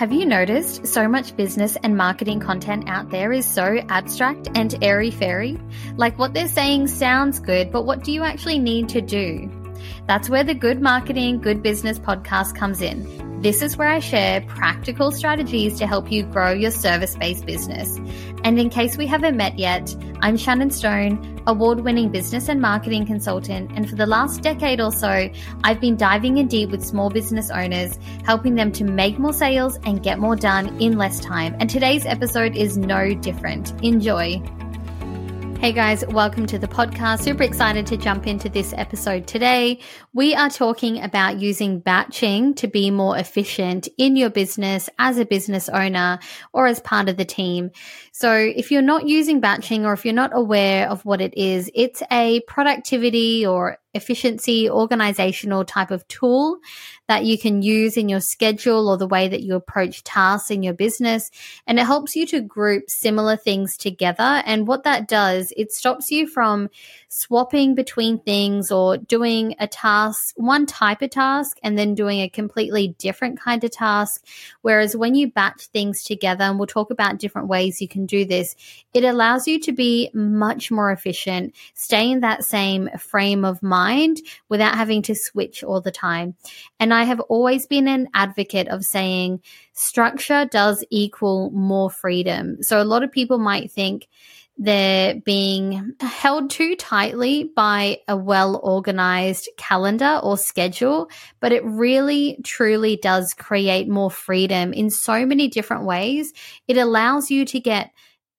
Have you noticed so much business and marketing content out there is so abstract and airy fairy? Like what they're saying sounds good, but what do you actually need to do? That's where the Good Marketing, Good Business podcast comes in. This is where I share practical strategies to help you grow your service based business. And in case we haven't met yet, I'm Shannon Stone, award winning business and marketing consultant. And for the last decade or so, I've been diving in deep with small business owners, helping them to make more sales and get more done in less time. And today's episode is no different. Enjoy. Hey guys, welcome to the podcast. Super excited to jump into this episode today. We are talking about using batching to be more efficient in your business as a business owner or as part of the team. So, if you're not using batching or if you're not aware of what it is, it's a productivity or efficiency organizational type of tool that you can use in your schedule or the way that you approach tasks in your business. And it helps you to group similar things together. And what that does, it stops you from swapping between things or doing a task, one type of task, and then doing a completely different kind of task. Whereas when you batch things together, and we'll talk about different ways you can do this, it allows you to be much more efficient, stay in that same frame of mind without having to switch all the time. And I have always been an advocate of saying structure does equal more freedom. So a lot of people might think, they're being held too tightly by a well organized calendar or schedule, but it really truly does create more freedom in so many different ways. It allows you to get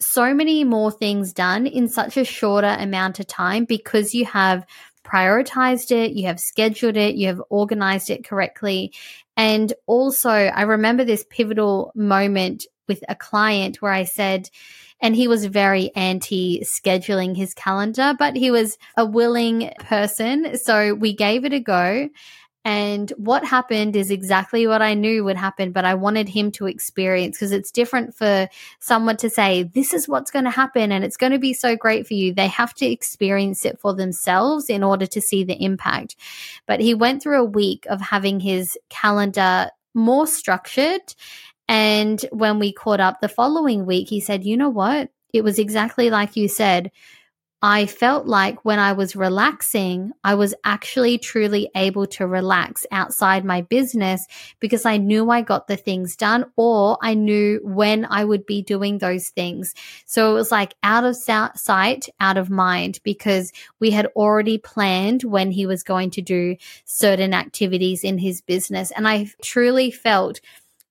so many more things done in such a shorter amount of time because you have prioritized it, you have scheduled it, you have organized it correctly. And also, I remember this pivotal moment with a client where I said, and he was very anti scheduling his calendar, but he was a willing person. So we gave it a go. And what happened is exactly what I knew would happen, but I wanted him to experience because it's different for someone to say, This is what's going to happen and it's going to be so great for you. They have to experience it for themselves in order to see the impact. But he went through a week of having his calendar more structured. And when we caught up the following week, he said, You know what? It was exactly like you said I felt like when I was relaxing, I was actually truly able to relax outside my business because I knew I got the things done or I knew when I would be doing those things. So it was like out of sight, out of mind because we had already planned when he was going to do certain activities in his business. And I truly felt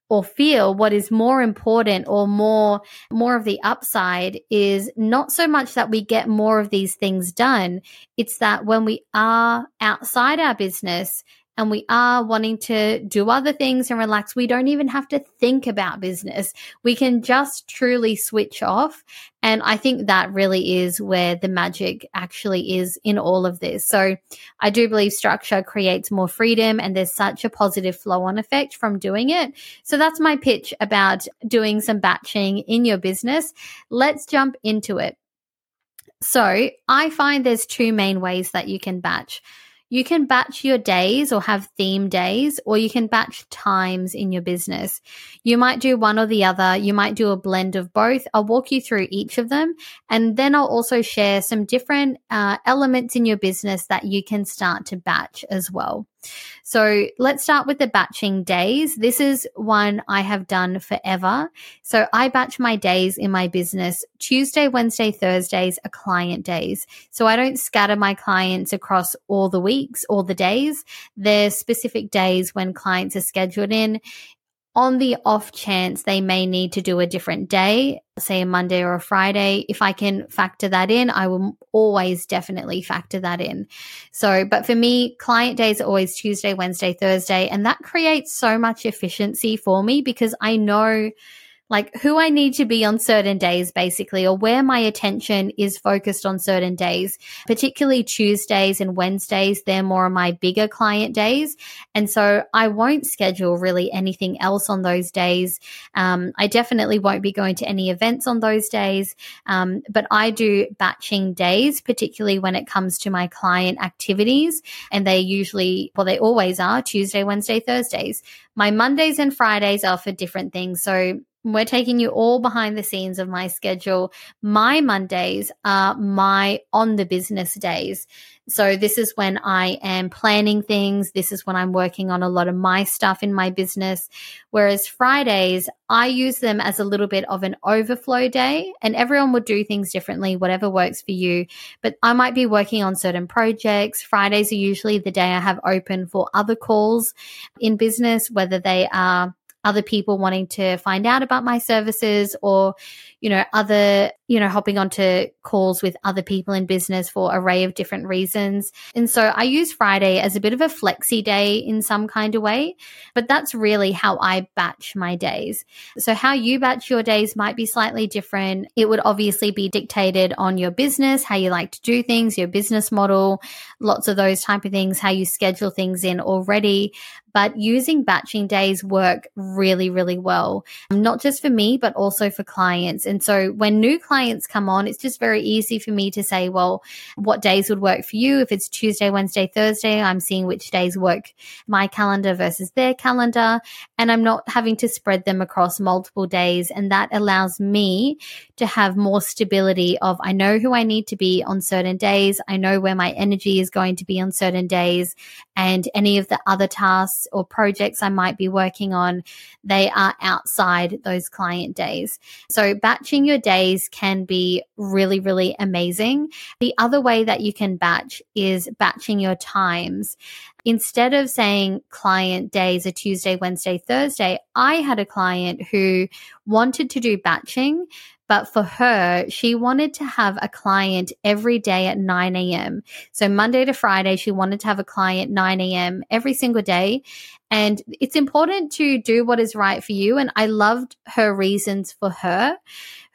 or feel what is more important or more more of the upside is not so much that we get more of these things done. It's that when we are outside our business and we are wanting to do other things and relax, we don't even have to think about business. We can just truly switch off. And I think that really is where the magic actually is in all of this. So I do believe structure creates more freedom and there's such a positive flow on effect from doing it. So that's my pitch about doing some batching in your business. Let's jump into it. So I find there's two main ways that you can batch. You can batch your days or have theme days, or you can batch times in your business. You might do one or the other. You might do a blend of both. I'll walk you through each of them. And then I'll also share some different uh, elements in your business that you can start to batch as well. So let's start with the batching days. This is one I have done forever. So I batch my days in my business. Tuesday, Wednesday, Thursdays are client days. So I don't scatter my clients across all the weeks, all the days. There's specific days when clients are scheduled in on the off chance they may need to do a different day, say a Monday or a Friday, if I can factor that in, I will always definitely factor that in. So, but for me, client days are always Tuesday, Wednesday, Thursday, and that creates so much efficiency for me because I know like who I need to be on certain days, basically, or where my attention is focused on certain days, particularly Tuesdays and Wednesdays. They're more of my bigger client days. And so I won't schedule really anything else on those days. Um, I definitely won't be going to any events on those days. Um, but I do batching days, particularly when it comes to my client activities. And they usually, well, they always are Tuesday, Wednesday, Thursdays. My Mondays and Fridays are for different things. So we're taking you all behind the scenes of my schedule. My Mondays are my on the business days. So this is when I am planning things. This is when I'm working on a lot of my stuff in my business. Whereas Fridays, I use them as a little bit of an overflow day and everyone would do things differently, whatever works for you. But I might be working on certain projects. Fridays are usually the day I have open for other calls in business, whether they are other people wanting to find out about my services or you know other you know hopping onto calls with other people in business for array of different reasons. And so i use friday as a bit of a flexi day in some kind of way but that's really how i batch my days. So how you batch your days might be slightly different. It would obviously be dictated on your business how you like to do things your business model lots of those type of things how you schedule things in already. But using batching days work really, really well, not just for me, but also for clients. And so when new clients come on, it's just very easy for me to say, well, what days would work for you? If it's Tuesday, Wednesday, Thursday, I'm seeing which days work my calendar versus their calendar. And I'm not having to spread them across multiple days. And that allows me to have more stability of I know who I need to be on certain days. I know where my energy is going to be on certain days and any of the other tasks or projects I might be working on, they are outside those client days. So batching your days can be really, really amazing. The other way that you can batch is batching your times. Instead of saying client days are Tuesday, Wednesday, Thursday, I had a client who wanted to do batching, but for her, she wanted to have a client every day at 9 a.m. So Monday to Friday, she wanted to have a client 9 a.m. every single day. And it's important to do what is right for you. And I loved her reasons for her.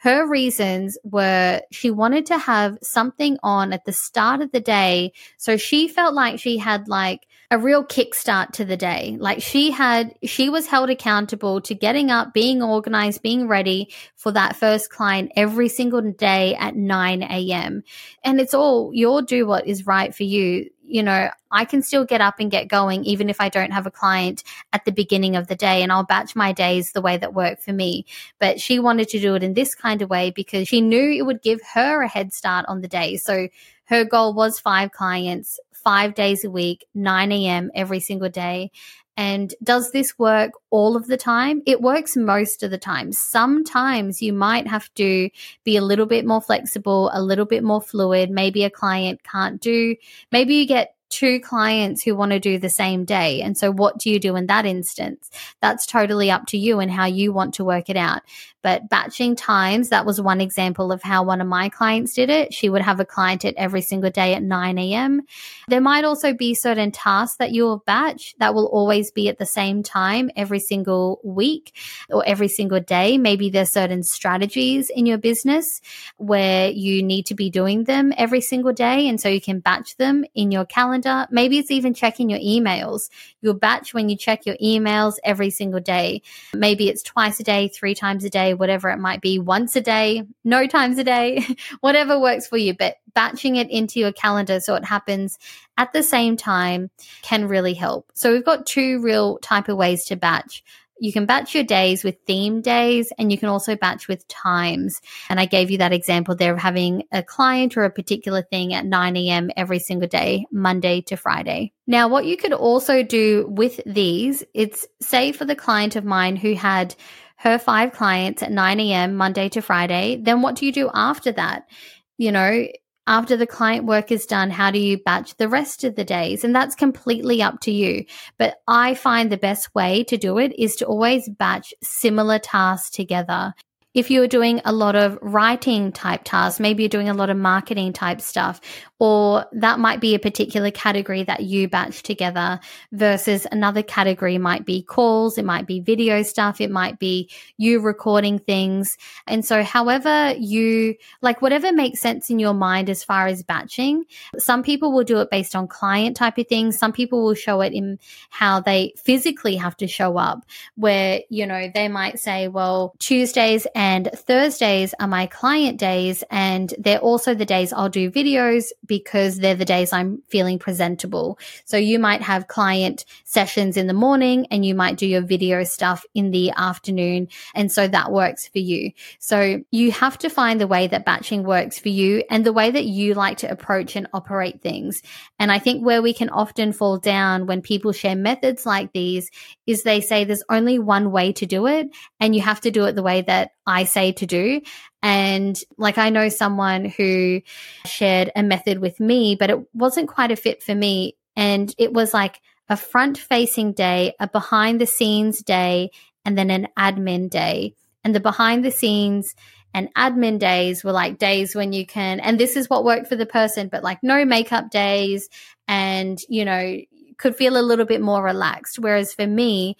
Her reasons were she wanted to have something on at the start of the day. So she felt like she had like a real kickstart to the day. Like she had, she was held accountable to getting up, being organized, being ready for that first client every single day at 9 a.m. And it's all, you'll do what is right for you. You know, I can still get up and get going even if I don't have a client at the beginning of the day and I'll batch my days the way that work for me. But she wanted to do it in this kind of way because she knew it would give her a head start on the day. So her goal was five clients, five days a week, 9 a.m. every single day. And does this work all of the time? It works most of the time. Sometimes you might have to be a little bit more flexible, a little bit more fluid. Maybe a client can't do, maybe you get two clients who want to do the same day. And so, what do you do in that instance? That's totally up to you and how you want to work it out. But batching times, that was one example of how one of my clients did it. She would have a client at every single day at 9 a.m. There might also be certain tasks that you'll batch that will always be at the same time every single week or every single day. Maybe there's certain strategies in your business where you need to be doing them every single day. And so you can batch them in your calendar. Maybe it's even checking your emails. You'll batch when you check your emails every single day. Maybe it's twice a day, three times a day whatever it might be, once a day, no times a day, whatever works for you. But batching it into your calendar so it happens at the same time can really help. So we've got two real type of ways to batch. You can batch your days with theme days and you can also batch with times. And I gave you that example there of having a client or a particular thing at 9 a.m. every single day, Monday to Friday. Now, what you could also do with these, it's say for the client of mine who had her five clients at 9 a.m. Monday to Friday, then what do you do after that? You know, after the client work is done, how do you batch the rest of the days? And that's completely up to you. But I find the best way to do it is to always batch similar tasks together. If you're doing a lot of writing type tasks, maybe you're doing a lot of marketing type stuff, or that might be a particular category that you batch together versus another category might be calls, it might be video stuff, it might be you recording things. And so, however you like, whatever makes sense in your mind as far as batching, some people will do it based on client type of things. Some people will show it in how they physically have to show up, where, you know, they might say, well, Tuesdays Thursdays are my client days, and they're also the days I'll do videos because they're the days I'm feeling presentable. So you might have client sessions in the morning and you might do your video stuff in the afternoon. And so that works for you. So you have to find the way that batching works for you and the way that you like to approach and operate things. And I think where we can often fall down when people share methods like these is they say there's only one way to do it and you have to do it the way that I say to do. And like I know someone who shared a method with me, but it wasn't quite a fit for me. And it was like a front facing day, a behind the scenes day, and then an admin day. And the behind the scenes and admin days were like days when you can, and this is what worked for the person, but like no makeup days and, you know, could feel a little bit more relaxed. Whereas for me,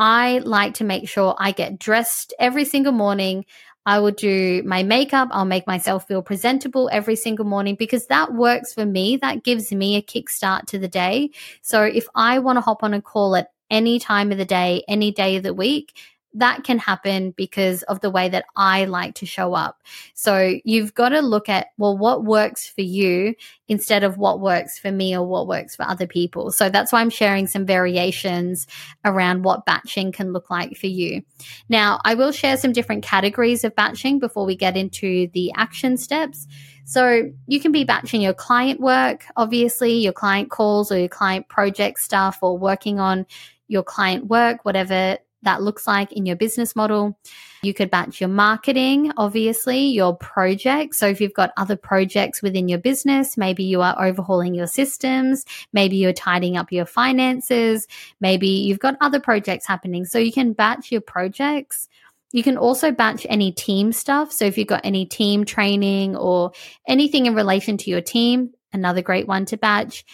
I like to make sure I get dressed every single morning. I will do my makeup. I'll make myself feel presentable every single morning because that works for me. That gives me a kickstart to the day. So if I want to hop on a call at any time of the day, any day of the week, that can happen because of the way that I like to show up. So you've got to look at, well, what works for you instead of what works for me or what works for other people. So that's why I'm sharing some variations around what batching can look like for you. Now, I will share some different categories of batching before we get into the action steps. So you can be batching your client work, obviously, your client calls or your client project stuff or working on your client work, whatever that looks like in your business model. You could batch your marketing, obviously, your projects. So if you've got other projects within your business, maybe you are overhauling your systems, maybe you're tidying up your finances, maybe you've got other projects happening. So you can batch your projects. You can also batch any team stuff. So if you've got any team training or anything in relation to your team, another great one to batch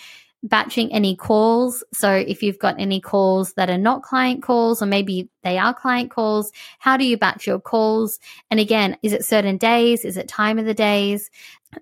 batching any calls. So if you've got any calls that are not client calls, or maybe they are client calls, how do you batch your calls? And again, is it certain days? Is it time of the days?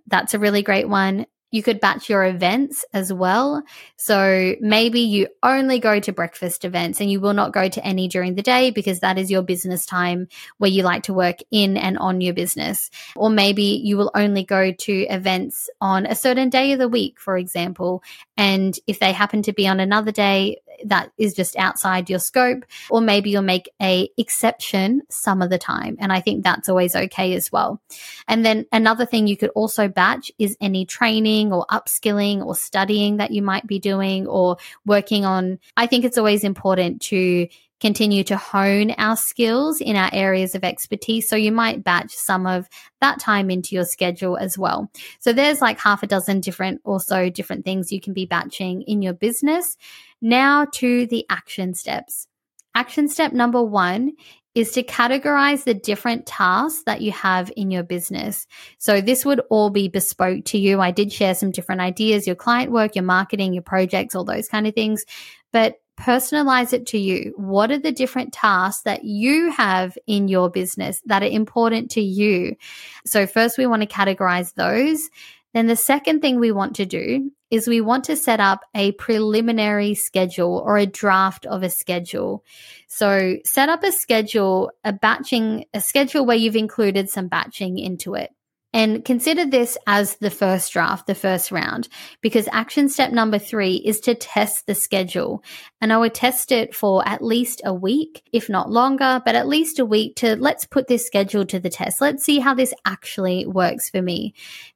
That's a really great one. You could batch your events as well. So maybe you only go to breakfast events and you will not go to any during the day because that is your business time where you like to work in and on your business. Or maybe you will only go to events on a certain day of the week, for example. And if they happen to be on another day, that is just outside your scope or maybe you'll make a exception some of the time and i think that's always okay as well and then another thing you could also batch is any training or upskilling or studying that you might be doing or working on i think it's always important to continue to hone our skills in our areas of expertise. So you might batch some of that time into your schedule as well. So there's like half a dozen different, also different things you can be batching in your business. Now to the action steps. Action step number one is to categorize the different tasks that you have in your business. So this would all be bespoke to you. I did share some different ideas, your client work, your marketing, your projects, all those kind of things. But personalize it to you. What are the different tasks that you have in your business that are important to you? So, first, we want to categorize those. Then, the second thing we want to do is we want to set up a preliminary schedule or a draft of a schedule. So, set up a schedule, a batching, a schedule where you've included some batching into it. And consider this as the first draft, the first round, because action step number three is to test the schedule. And I would test it for at least a week, if not longer, but at least a week to let's put this schedule to the test. Let's see how this actually works for me.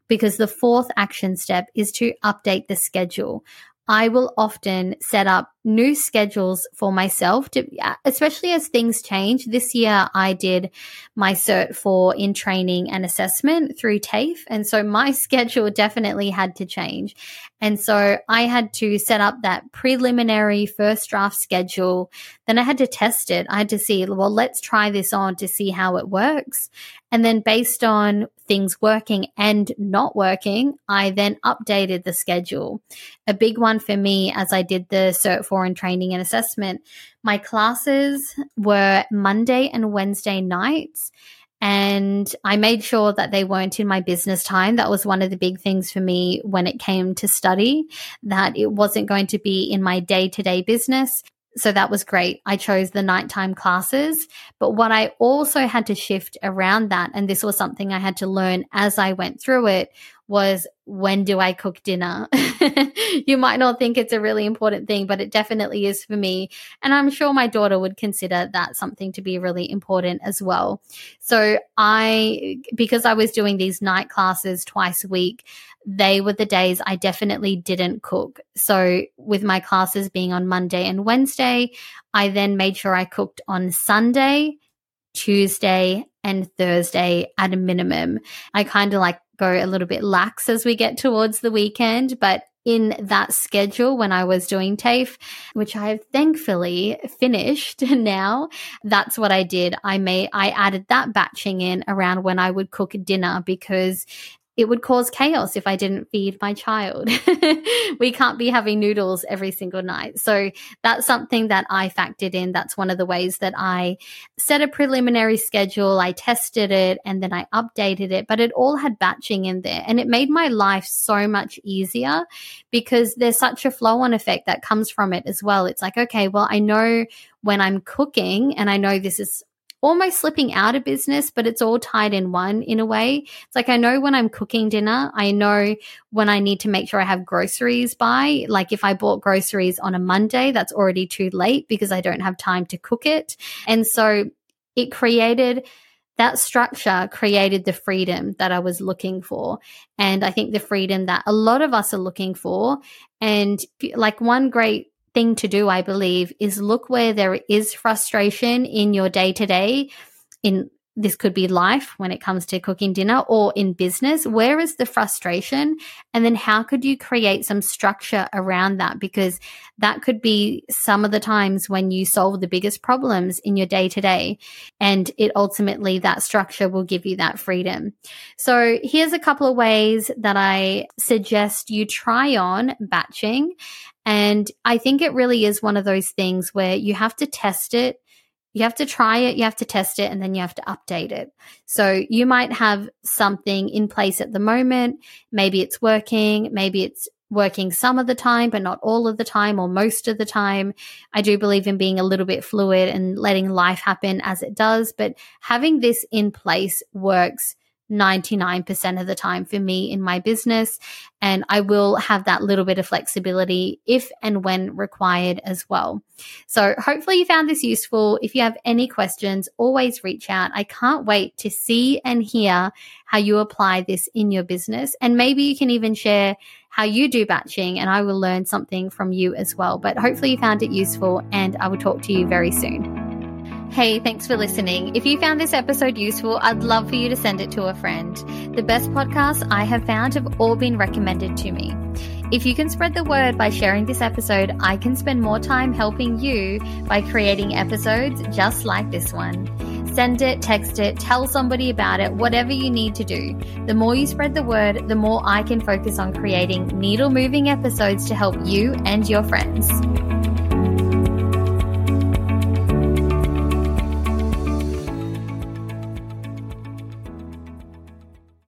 Because the fourth action step is to update the schedule. I will often set up new schedules for myself to uh, especially as things change. This year i did my cert 4 in training and assessment through tafe and so my schedule definitely had to change. And so i had to set up that preliminary first draft schedule. Then i had to test it. I had to see well let's try this on to see how it works. And then based on things working and not working, I then updated the schedule. A big one for me as I did the Cert 4 in training and assessment, my classes were Monday and Wednesday nights. And I made sure that they weren't in my business time. That was one of the big things for me when it came to study, that it wasn't going to be in my day to day business. So that was great. I chose the nighttime classes. But what I also had to shift around that, and this was something I had to learn as I went through it, was when do I cook dinner? you might not think it's a really important thing, but it definitely is for me. And I'm sure my daughter would consider that something to be really important as well. So I, because I was doing these night classes twice a week, they were the days I definitely didn't cook. So with my classes being on Monday and Wednesday, I then made sure I cooked on Sunday, Tuesday, and Thursday at a minimum. I kind of like go a little bit lax as we get towards the weekend, but in that schedule when I was doing TAFE, which I have thankfully finished now. That's what I did. I made, I added that batching in around when I would cook dinner because it would cause chaos if I didn't feed my child. we can't be having noodles every single night. So that's something that I factored in. That's one of the ways that I set a preliminary schedule. I tested it and then I updated it, but it all had batching in there and it made my life so much easier because there's such a flow on effect that comes from it as well. It's like, okay, well, I know when I'm cooking and I know this is almost slipping out of business, but it's all tied in one in a way. It's like I know when I'm cooking dinner, I know when I need to make sure I have groceries by. Like if I bought groceries on a Monday, that's already too late because I don't have time to cook it. And so it created that structure created the freedom that I was looking for. And I think the freedom that a lot of us are looking for. And like one great thing to do, I believe, is look where there is frustration in your day to day, in this could be life when it comes to cooking dinner or in business. Where is the frustration? And then how could you create some structure around that? Because that could be some of the times when you solve the biggest problems in your day to day. And it ultimately, that structure will give you that freedom. So here's a couple of ways that I suggest you try on batching. And I think it really is one of those things where you have to test it you have to try it, you have to test it, and then you have to update it. So you might have something in place at the moment. Maybe it's working, maybe it's working some of the time, but not all of the time or most of the time. I do believe in being a little bit fluid and letting life happen as it does, but having this in place works 99% of the time for me in my business. And I will have that little bit of flexibility if and when required as well. So hopefully you found this useful. If you have any questions, always reach out. I can't wait to see and hear how you apply this in your business. And maybe you can even share how you do batching and I will learn something from you as well. But hopefully you found it useful and I will talk to you very soon. Hey, thanks for listening. If you found this episode useful, I'd love for you to send it to a friend. The best podcasts I have found have all been recommended to me. If you can spread the word by sharing this episode, I can spend more time helping you by creating episodes just like this one. Send it, text it, tell somebody about it, whatever you need to do. The more you spread the word, the more I can focus on creating needle moving episodes to help you and your friends.